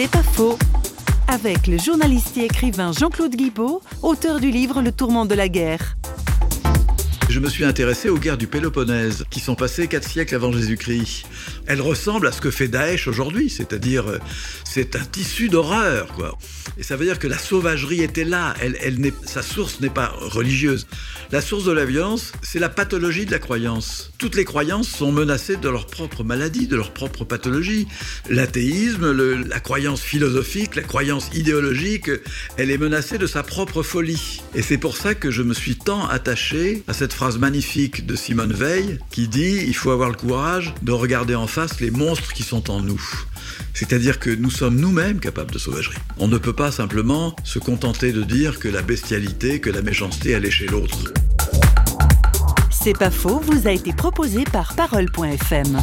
C'est pas faux. Avec le journaliste et écrivain Jean-Claude Guibaud, auteur du livre Le tourment de la guerre. Je me suis intéressé aux guerres du Péloponnèse, qui sont passées quatre siècles avant Jésus-Christ. Elles ressemblent à ce que fait Daesh aujourd'hui, c'est-à-dire euh, c'est un tissu d'horreur, quoi. Et ça veut dire que la sauvagerie était là. Sa source n'est pas religieuse. La source de la violence, c'est la pathologie de la croyance. Toutes les croyances sont menacées de leur propre maladie, de leur propre pathologie. L'athéisme, la croyance philosophique, la croyance idéologique, elle est menacée de sa propre folie. Et c'est pour ça que je me suis tant attaché à cette phrase magnifique de Simone Veil qui dit il faut avoir le courage de regarder en face les monstres qui sont en nous. C'est-à-dire que nous sommes nous-mêmes capables de sauvagerie. On ne peut pas simplement se contenter de dire que la bestialité, que la méchanceté, est chez l'autre. C'est pas faux, vous a été proposé par parole.fm.